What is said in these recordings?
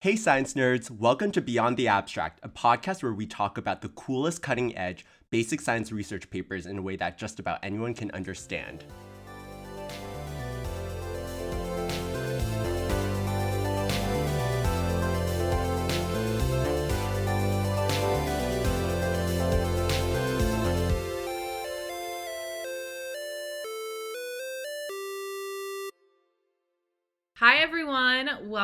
Hey, science nerds, welcome to Beyond the Abstract, a podcast where we talk about the coolest cutting edge basic science research papers in a way that just about anyone can understand.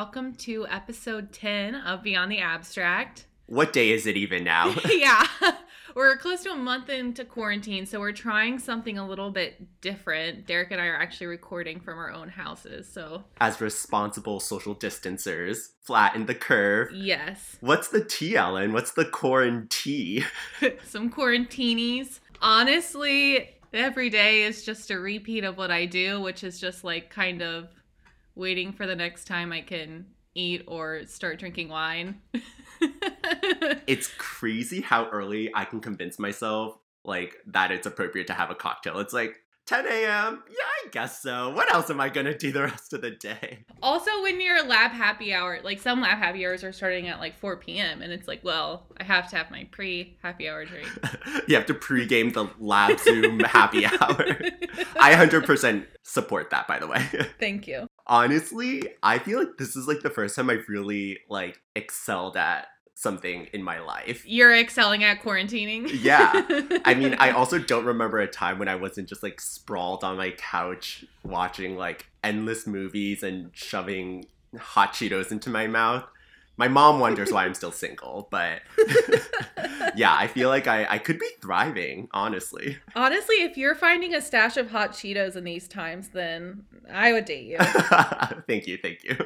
Welcome to episode 10 of Beyond the Abstract. What day is it even now? yeah, we're close to a month into quarantine, so we're trying something a little bit different. Derek and I are actually recording from our own houses, so. As responsible social distancers, flatten the curve. Yes. What's the T, Ellen? What's the quarantine? Some quarantinis. Honestly, every day is just a repeat of what I do, which is just like kind of waiting for the next time I can eat or start drinking wine. it's crazy how early I can convince myself like that it's appropriate to have a cocktail. It's like 10 a.m. Yeah, I guess so. What else am I gonna do the rest of the day? Also, when you're lab happy hour, like some lab happy hours are starting at like 4 p.m. and it's like, well, I have to have my pre happy hour drink. you have to pregame the lab Zoom happy hour. I 100% support that, by the way. Thank you. Honestly, I feel like this is like the first time I've really like excelled at something in my life. You're excelling at quarantining? Yeah. I mean, I also don't remember a time when I wasn't just like sprawled on my couch watching like endless movies and shoving hot Cheetos into my mouth. My mom wonders why I'm still single, but yeah, I feel like I, I could be thriving, honestly. Honestly, if you're finding a stash of hot Cheetos in these times, then I would date you. thank you, thank you.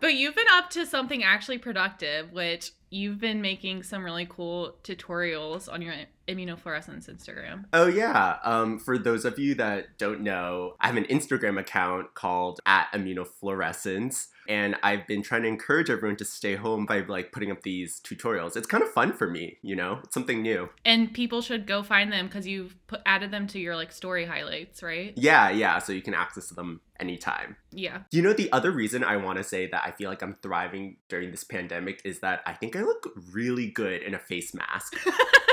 But you've been up to something actually productive, which you've been making some really cool tutorials on your immunofluorescence Instagram. Oh yeah. Um, for those of you that don't know, I have an Instagram account called at immunofluorescence, and I've been trying to encourage everyone to stay home by like putting up these tutorials. It's kind of fun for me, you know, it's something new. And people should go find them because you've put added them to your like story highlights, right? Yeah, yeah. So you can access them anytime. Yeah. You know, the other reason I want to say that I feel like I'm thriving during this pandemic is that I think I look really good in a face mask.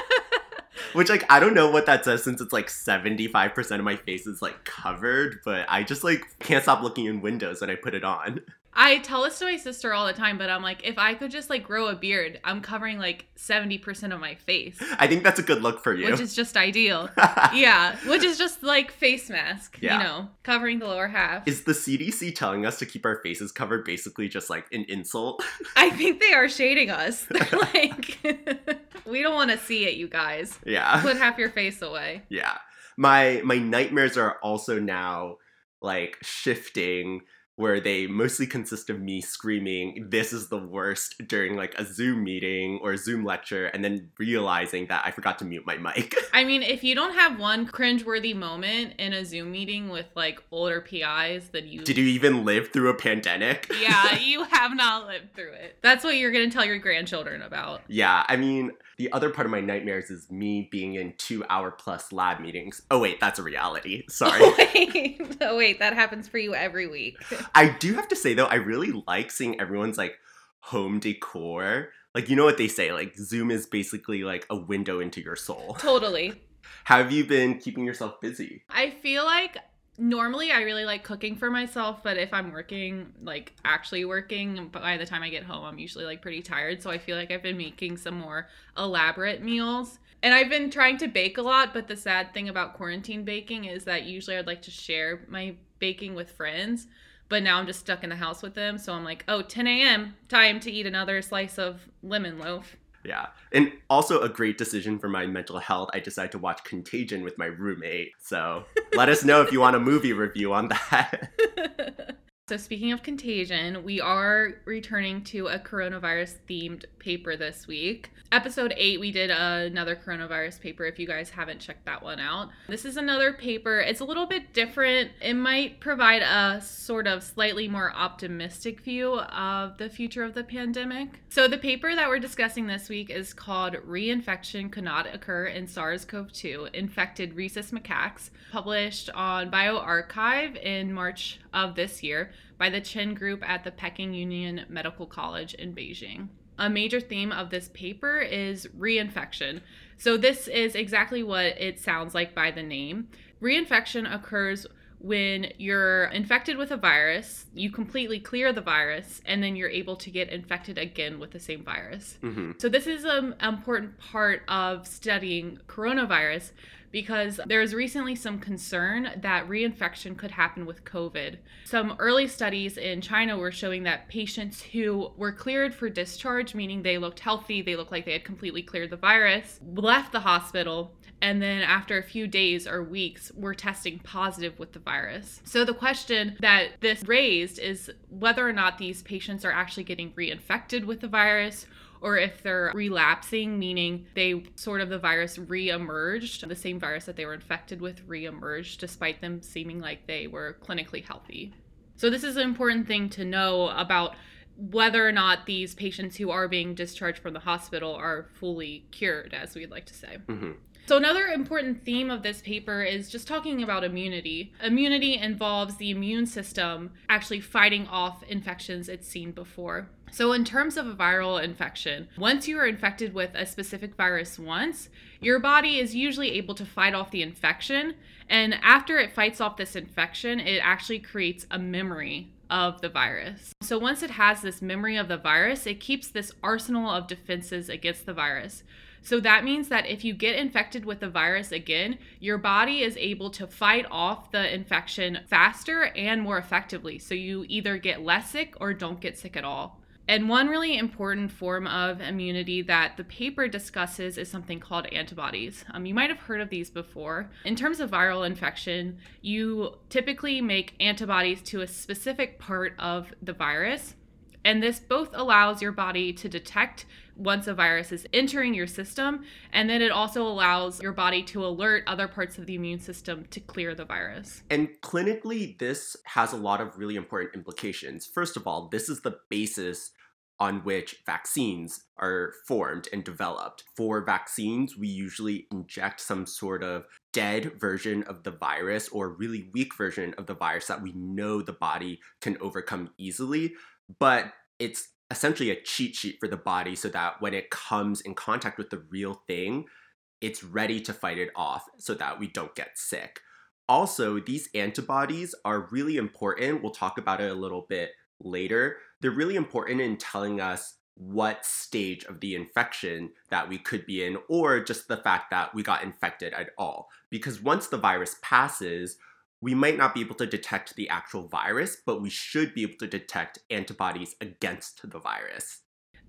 Which like I don't know what that says since it's like 75% of my face is like covered, but I just like can't stop looking in windows when I put it on. I tell this to my sister all the time, but I'm like, if I could just like grow a beard, I'm covering like 70% of my face. I think that's a good look for you. Which is just ideal. yeah. Which is just like face mask, yeah. you know, covering the lower half. Is the CDC telling us to keep our faces covered basically just like an insult? I think they are shading us. They're like, we don't want to see it, you guys. Yeah. Put half your face away. Yeah. My my nightmares are also now like shifting where they mostly consist of me screaming, This is the worst during like a Zoom meeting or a Zoom lecture, and then realizing that I forgot to mute my mic. I mean, if you don't have one cringeworthy moment in a Zoom meeting with like older PIs, then you. Did you even live through a pandemic? yeah, you have not lived through it. That's what you're to tell your grandchildren about. Yeah, I mean, the other part of my nightmares is me being in two hour plus lab meetings. Oh, wait, that's a reality. Sorry. Oh, wait. Oh, wait, that happens for you every week. I do have to say, though, I really like seeing everyone's like home decor. Like, you know what they say? Like, Zoom is basically like a window into your soul. Totally. Have you been keeping yourself busy? I feel like normally I really like cooking for myself, but if I'm working, like actually working, by the time I get home, I'm usually like pretty tired. So I feel like I've been making some more elaborate meals. And I've been trying to bake a lot, but the sad thing about quarantine baking is that usually I'd like to share my baking with friends. But now I'm just stuck in the house with them. So I'm like, oh, 10 a.m., time to eat another slice of lemon loaf. Yeah. And also a great decision for my mental health. I decided to watch Contagion with my roommate. So let us know if you want a movie review on that. So, speaking of contagion, we are returning to a coronavirus themed paper this week. Episode 8, we did another coronavirus paper if you guys haven't checked that one out. This is another paper. It's a little bit different. It might provide a sort of slightly more optimistic view of the future of the pandemic. So, the paper that we're discussing this week is called Reinfection Could Not Occur in SARS CoV 2 Infected Rhesus Macaques, published on BioArchive in March of this year by the Chen Group at the Peking Union Medical College in Beijing. A major theme of this paper is reinfection. So, this is exactly what it sounds like by the name. Reinfection occurs when you're infected with a virus, you completely clear the virus, and then you're able to get infected again with the same virus. Mm-hmm. So, this is an important part of studying coronavirus because there's recently some concern that reinfection could happen with COVID. Some early studies in China were showing that patients who were cleared for discharge, meaning they looked healthy, they looked like they had completely cleared the virus, left the hospital and then after a few days or weeks were testing positive with the virus. So the question that this raised is whether or not these patients are actually getting reinfected with the virus or if they're relapsing, meaning they sort of the virus re-emerged, the same virus that they were infected with re-emerged despite them seeming like they were clinically healthy. So this is an important thing to know about whether or not these patients who are being discharged from the hospital are fully cured, as we'd like to say. Mm-hmm. So, another important theme of this paper is just talking about immunity. Immunity involves the immune system actually fighting off infections it's seen before. So, in terms of a viral infection, once you are infected with a specific virus once, your body is usually able to fight off the infection. And after it fights off this infection, it actually creates a memory of the virus. So, once it has this memory of the virus, it keeps this arsenal of defenses against the virus. So that means that if you get infected with the virus again, your body is able to fight off the infection faster and more effectively. So you either get less sick or don't get sick at all. And one really important form of immunity that the paper discusses is something called antibodies. Um, you might have heard of these before. In terms of viral infection, you typically make antibodies to a specific part of the virus. And this both allows your body to detect once a virus is entering your system, and then it also allows your body to alert other parts of the immune system to clear the virus. And clinically, this has a lot of really important implications. First of all, this is the basis on which vaccines are formed and developed. For vaccines, we usually inject some sort of dead version of the virus or really weak version of the virus that we know the body can overcome easily, but it's essentially a cheat sheet for the body so that when it comes in contact with the real thing, it's ready to fight it off so that we don't get sick. Also, these antibodies are really important. We'll talk about it a little bit later. They're really important in telling us what stage of the infection that we could be in, or just the fact that we got infected at all. Because once the virus passes, we might not be able to detect the actual virus, but we should be able to detect antibodies against the virus.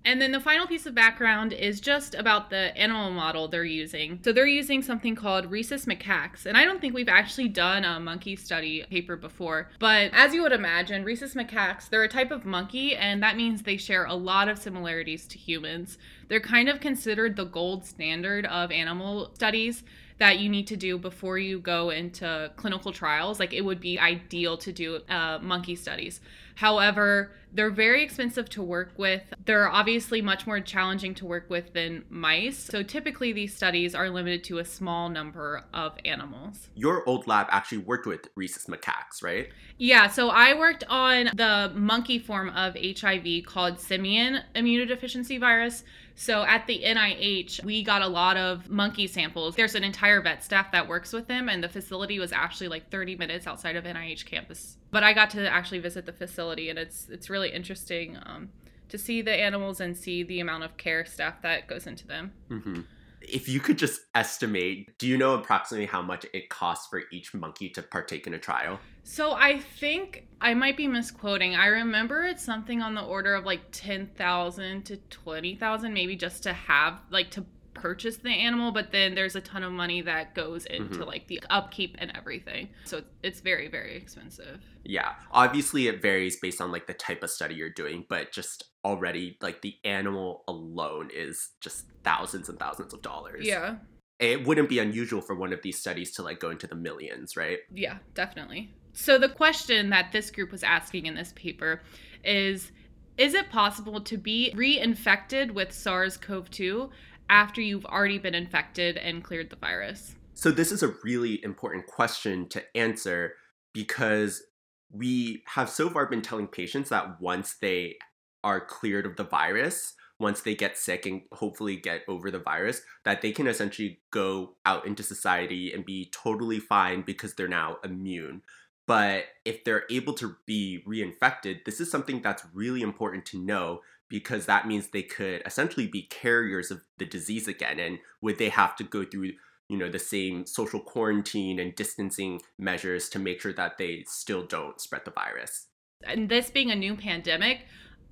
And then the final piece of background is just about the animal model they're using. So they're using something called rhesus macaques. And I don't think we've actually done a monkey study paper before. But as you would imagine, rhesus macaques, they're a type of monkey, and that means they share a lot of similarities to humans. They're kind of considered the gold standard of animal studies that you need to do before you go into clinical trials. Like it would be ideal to do uh, monkey studies. However, they're very expensive to work with. They're obviously much more challenging to work with than mice. So typically, these studies are limited to a small number of animals. Your old lab actually worked with rhesus macaques, right? Yeah, so I worked on the monkey form of HIV called simian immunodeficiency virus. So at the NIH, we got a lot of monkey samples. There's an entire vet staff that works with them, and the facility was actually like 30 minutes outside of NIH campus. But I got to actually visit the facility, and it's it's really interesting um, to see the animals and see the amount of care staff that goes into them. Mm-hmm. If you could just estimate, do you know approximately how much it costs for each monkey to partake in a trial? So I think I might be misquoting. I remember it's something on the order of like 10,000 to 20,000 maybe just to have like to purchase the animal, but then there's a ton of money that goes into mm-hmm. like the upkeep and everything. So it's very very expensive. Yeah. Obviously it varies based on like the type of study you're doing, but just already like the animal alone is just thousands and thousands of dollars. Yeah. It wouldn't be unusual for one of these studies to like go into the millions, right? Yeah, definitely. So the question that this group was asking in this paper is is it possible to be reinfected with SARS-CoV-2 after you've already been infected and cleared the virus? So, this is a really important question to answer because we have so far been telling patients that once they are cleared of the virus, once they get sick and hopefully get over the virus, that they can essentially go out into society and be totally fine because they're now immune. But if they're able to be reinfected, this is something that's really important to know because that means they could essentially be carriers of the disease again. And would they have to go through, you know, the same social quarantine and distancing measures to make sure that they still don't spread the virus? And this being a new pandemic,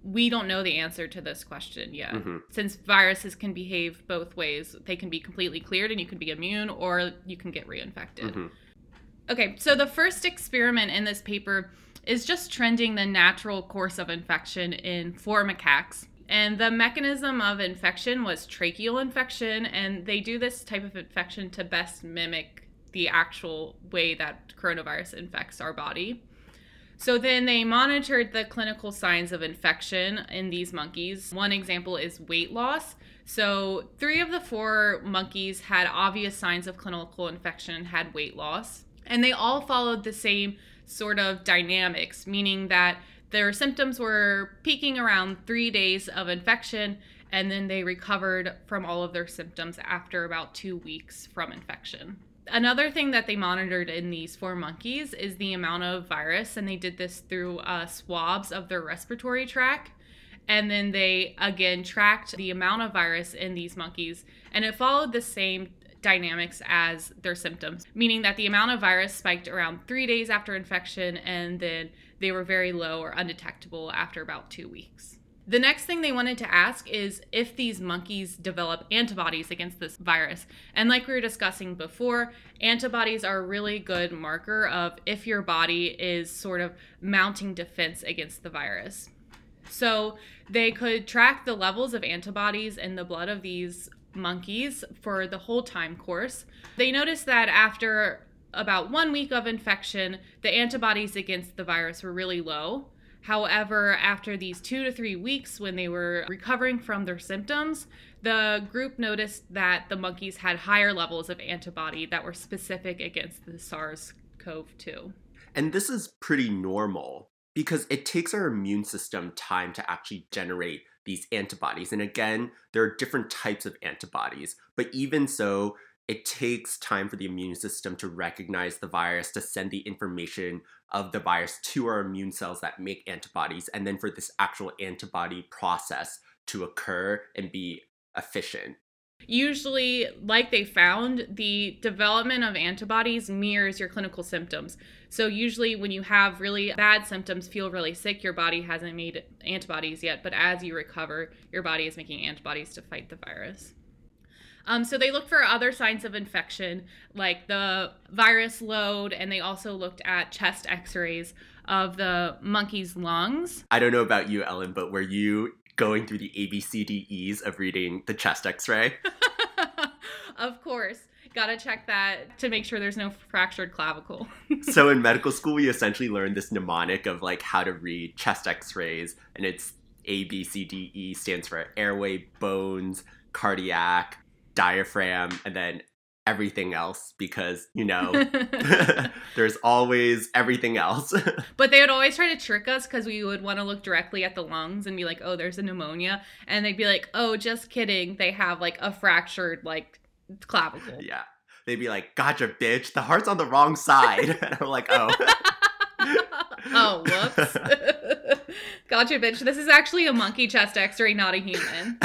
we don't know the answer to this question yet. Mhm. Since viruses can behave both ways, they can be completely cleared and you can be immune, or you can get reinfected. Mhm. Okay, so the first experiment in this paper is just trending the natural course of infection in four macaques. And the mechanism of infection was tracheal infection, and they do this type of infection to best mimic the actual way that coronavirus infects our body. So then they monitored the clinical signs of infection in these monkeys. One example is weight loss. So, three of the four monkeys had obvious signs of clinical infection had weight loss. And they all followed the same sort of dynamics, meaning that their symptoms were peaking around three days of infection, and then they recovered from all of their symptoms after about two weeks from infection. Another thing that they monitored in these four monkeys is the amount of virus, and they did this through uh, swabs of their respiratory tract. And then they again tracked the amount of virus in these monkeys, and it followed the same dynamics as their symptoms, meaning that the amount of virus spiked around three days after infection, and then they were very low or undetectable after about two weeks. The next thing they wanted to ask is if these monkeys develop antibodies against this virus. And like we were discussing before, antibodies are a really good marker of if your body is sort of mounting defense against the virus. So they could track the levels of antibodies in the blood of these monkeys for the whole time course. They noticed that after about one week of infection, the antibodies against the virus were really low. However, after these two to three weeks, when they were recovering from their symptoms, the group noticed that the monkeys had higher levels of antibody that were specific against the SARS CoV 2. And this is pretty normal because it takes our immune system time to actually generate these antibodies. And again, there are different types of antibodies, but even so, it takes time for the immune system to recognize the virus, to send the information of the virus to our immune cells that make antibodies, and then for this actual antibody process to occur and be efficient. Usually, like they found, the development of antibodies mirrors your clinical symptoms. So, usually, when you have really bad symptoms, feel really sick, your body hasn't made antibodies yet, but as you recover, your body is making antibodies to fight the virus. Um, so they looked for other signs of infection, like the virus load, and they also looked at chest x-rays of the monkey's lungs. I don't know about you, Ellen, but were you going through the ABCDEs of reading the chest x-ray? of course. Gotta check that to make sure there's no fractured clavicle. so in medical school, we essentially learned this mnemonic of like how to read chest x-rays, and it's ABCDE stands for airway, bones, cardiac, diaphragm, and then everything else because, you know, there's always everything else. but they would always try to trick us because we would want to look directly at the lungs and be like, oh, there's a pneumonia. And they'd be like, oh, just kidding. They have like a fractured, like, clavicle. Yeah. They'd be like, gotcha, bitch. The heart's on the wrong side. and I'm like, oh. oh, whoops. gotcha, bitch. This is actually a monkey chest x ray, not a human.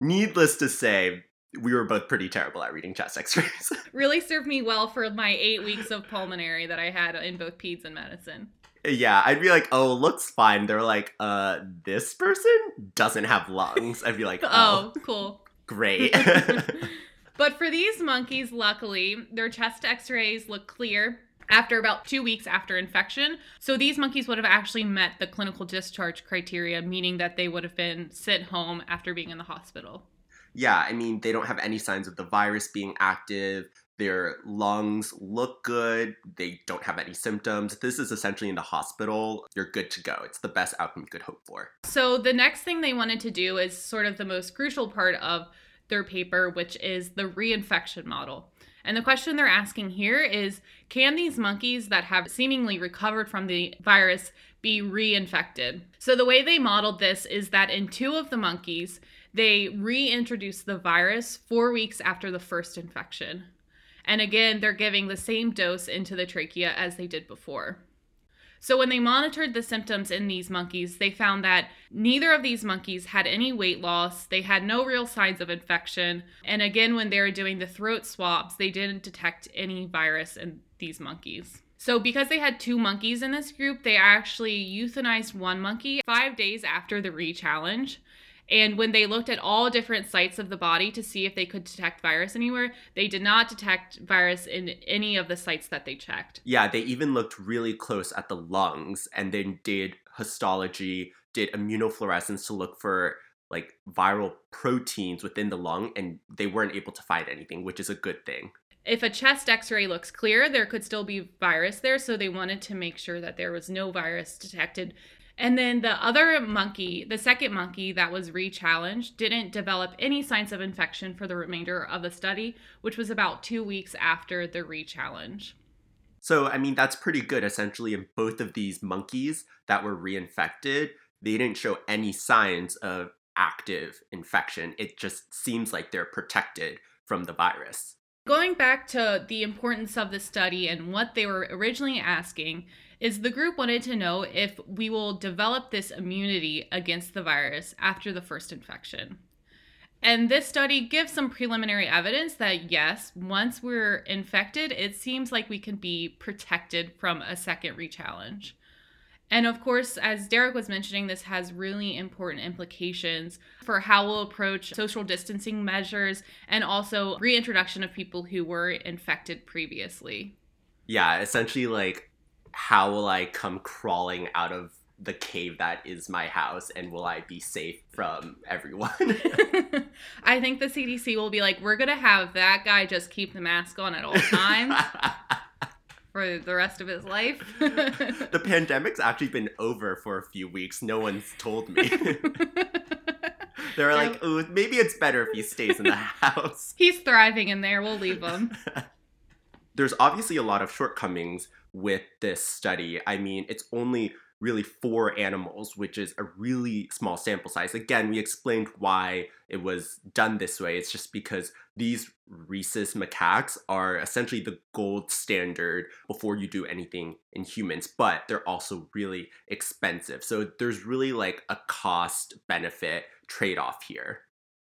Needless to say, we were both pretty terrible at reading chest x-rays. really served me well for my eight weeks of pulmonary that I had in both peds and medicine. Yeah, I'd be like, oh, looks fine. They're like, uh, this person doesn't have lungs. I'd be like, oh, oh cool. Great. but for these monkeys, luckily, their chest x rays look clear after about two weeks after infection. So these monkeys would have actually met the clinical discharge criteria, meaning that they would have been sent home after being in the hospital. Yeah, I mean, they don't have any signs of the virus being active. Their lungs look good. They don't have any symptoms. This is essentially in the hospital. You're good to go. It's the best outcome you could hope for. So, the next thing they wanted to do is sort of the most crucial part of their paper, which is the reinfection model. And the question they're asking here is can these monkeys that have seemingly recovered from the virus be reinfected? So, the way they modeled this is that in two of the monkeys, they reintroduced the virus four weeks after the first infection. And again, they're giving the same dose into the trachea as they did before. So, when they monitored the symptoms in these monkeys, they found that neither of these monkeys had any weight loss. They had no real signs of infection. And again, when they were doing the throat swabs, they didn't detect any virus in these monkeys. So, because they had two monkeys in this group, they actually euthanized one monkey five days after the re challenge. And when they looked at all different sites of the body to see if they could detect virus anywhere, they did not detect virus in any of the sites that they checked. Yeah, they even looked really close at the lungs and then did histology, did immunofluorescence to look for like viral proteins within the lung, and they weren't able to find anything, which is a good thing. If a chest x ray looks clear, there could still be virus there, so they wanted to make sure that there was no virus detected and then the other monkey, the second monkey that was re challenged, didn't develop any signs of infection for the remainder of the study, which was about two weeks after the re challenge. So, I mean, that's pretty good. Essentially, in both of these monkeys that were reinfected, they didn't show any signs of active infection. It just seems like they're protected from the virus. Going back to the importance of the study and what they were originally asking, is the group wanted to know if we will develop this immunity against the virus after the first infection. And this study gives some preliminary evidence that yes, once we're infected, it seems like we can be protected from a second rechallenge. And of course, as Derek was mentioning, this has really important implications for how we'll approach social distancing measures and also reintroduction of people who were infected previously. Yeah, essentially, like how will I come crawling out of the cave that is my house and will I be safe from everyone? I think the CDC will be like, we're going to have that guy just keep the mask on at all times. for the rest of his life. the pandemic's actually been over for a few weeks. No one's told me. They're like, oh, maybe it's better if he stays in the house. He's thriving in there. We'll leave him. There's obviously a lot of shortcomings with this study. I mean, it's only really four animals, which is a really small sample size. Again, we explained why it was done this way. It's just because these rhesus macaques are essentially the gold standard before you do anything in humans, but they're also really expensive. So there's really like a cost benefit trade off here.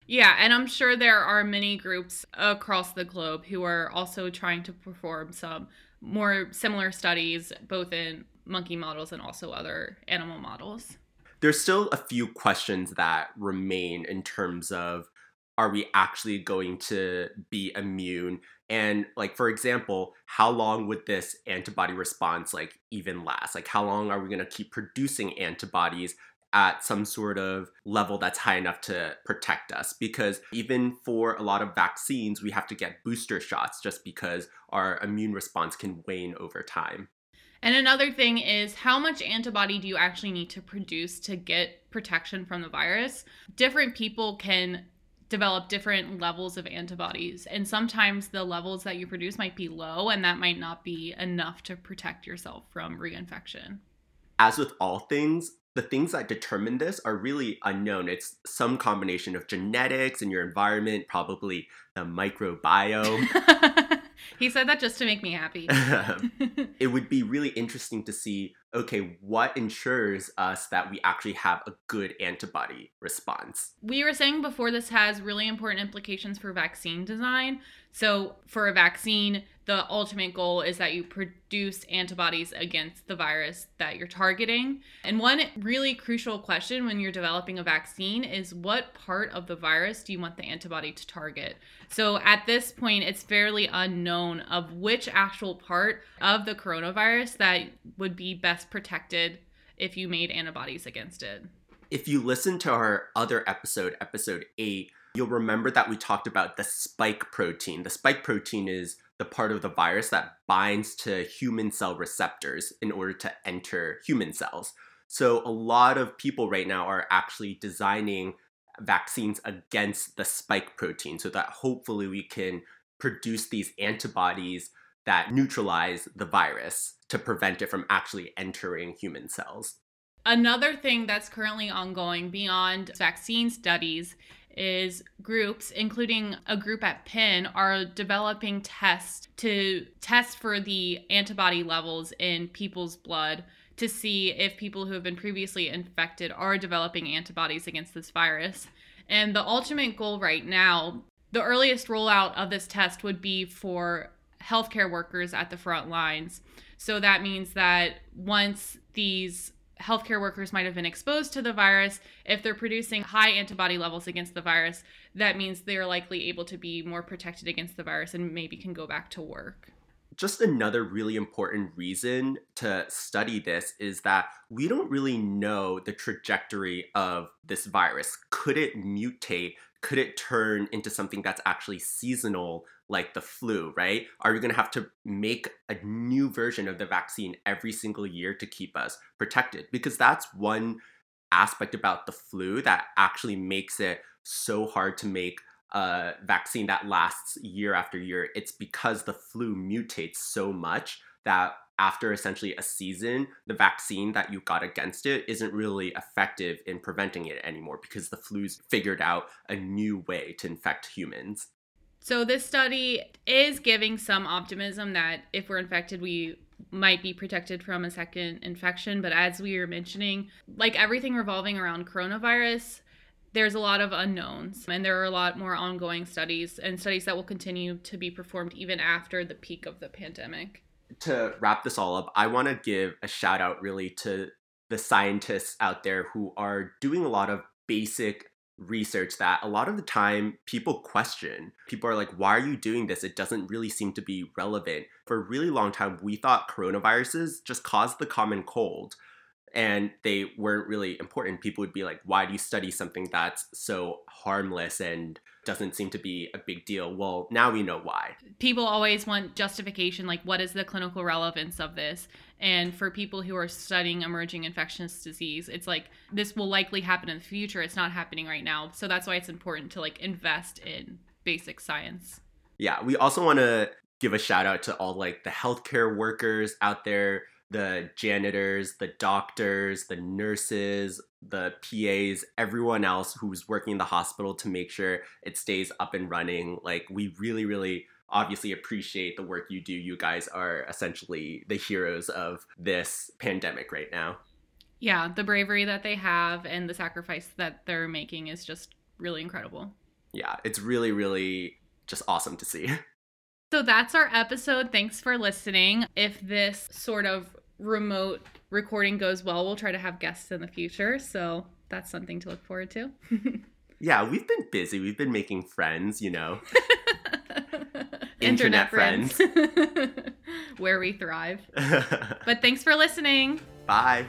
Yeah, and I'm sure there are many groups across the globe who are also trying to perform some more similar studies, both in monkey models and also other animal models. There's still a few questions that remain in terms of are we actually going to be immune? And like for example how long would this antibody response like even last? Like how long are we going to keep producing antibodies at some sort of level that's high enough to protect us. Because even for a lot of vaccines, we have to get booster shots just because our immune response can wane over time. And another thing is how much antibody do you actually need to produce to get protection from the virus? Different people can develop different levels of antibodies. And sometimes the levels that you produce might be low, and that might not be enough to protect yourself from reinfection. As with all things, the things that determine this are really unknown. It's some combination of genetics and your environment, probably the microbiome. he said that just to make me happy. it would be really interesting to see okay, what ensures us that we actually have a good antibody response? We were saying before this has really important implications for vaccine design. So, for a vaccine, the ultimate goal is that you produce antibodies against the virus that you're targeting. And one really crucial question when you're developing a vaccine is what part of the virus do you want the antibody to target? So at this point, it's fairly unknown of which actual part of the coronavirus that would be best protected if you made antibodies against it. If you listen to our other episode, episode 8, you'll remember that we talked about the spike protein. The spike protein is the part of the virus that binds to human cell receptors in order to enter human cells. So, a lot of people right now are actually designing vaccines against the spike protein so that hopefully we can produce these antibodies that neutralize the virus to prevent it from actually entering human cells. Another thing that's currently ongoing beyond vaccine studies is groups, including a group at Penn, are developing tests to test for the antibody levels in people's blood to see if people who have been previously infected are developing antibodies against this virus. And the ultimate goal right now, the earliest rollout of this test would be for healthcare workers at the front lines. So that means that once these healthcare workers might have been exposed to the virus, if they're producing high antibody levels against the virus, that means they're likely able to be more protected against the virus and maybe can go back to work. Just another really important reason to study this is that we don't really know the trajectory of this virus. Could it mutate? Could it turn into something that's actually seasonal like the flu, right? Are we going to have to make a new version of the vaccine every single year to keep us protected? Because that's one aspect about the flu that actually makes it so hard to make a vaccine that lasts year after year. It's because the flu mutates so much that after essentially a season, the vaccine that you got against it isn't really effective in preventing it anymore because the flu's figured out a new way to infect humans. So this study is giving some optimism that if we're infected, we might be protected from a second infection. But as we were mentioning, like everything revolving around coronavirus, there's a lot of unknowns and there are a lot more ongoing studies and studies that will continue to be performed even after the peak of the pandemic. To wrap this all up, I want to give a shout out really to the scientists out there who are doing a lot of basic research that a lot of the time people question. People are like, why are you doing this? It doesn't really seem to be relevant. For a really long time, we thought coronaviruses just caused the common cold and they weren't really important. People would be like, why do you study something that's so harmless and doesn't seem to be a big deal? Well, now we know why. People always want justification like, what is the clinical relevance of this? And for people who are studying emerging infectious disease, it's like this will likely happen in the future. It's not happening right now. So that's why it's important to like invest in basic science. Yeah, we also want to give a shout out to all like the healthcare workers out there the janitors, the doctors, the nurses, the PAs, everyone else who's working in the hospital to make sure it stays up and running. Like, we really, really obviously appreciate the work you do. You guys are essentially the heroes of this pandemic right now. Yeah, the bravery that they have and the sacrifice that they're making is just really incredible. Yeah, it's really, really just awesome to see. So that's our episode. Thanks for listening. If this sort of remote recording goes well, we'll try to have guests in the future. So that's something to look forward to. yeah, we've been busy. We've been making friends, you know. Internet, Internet friends. friends. Where we thrive. but thanks for listening. Bye.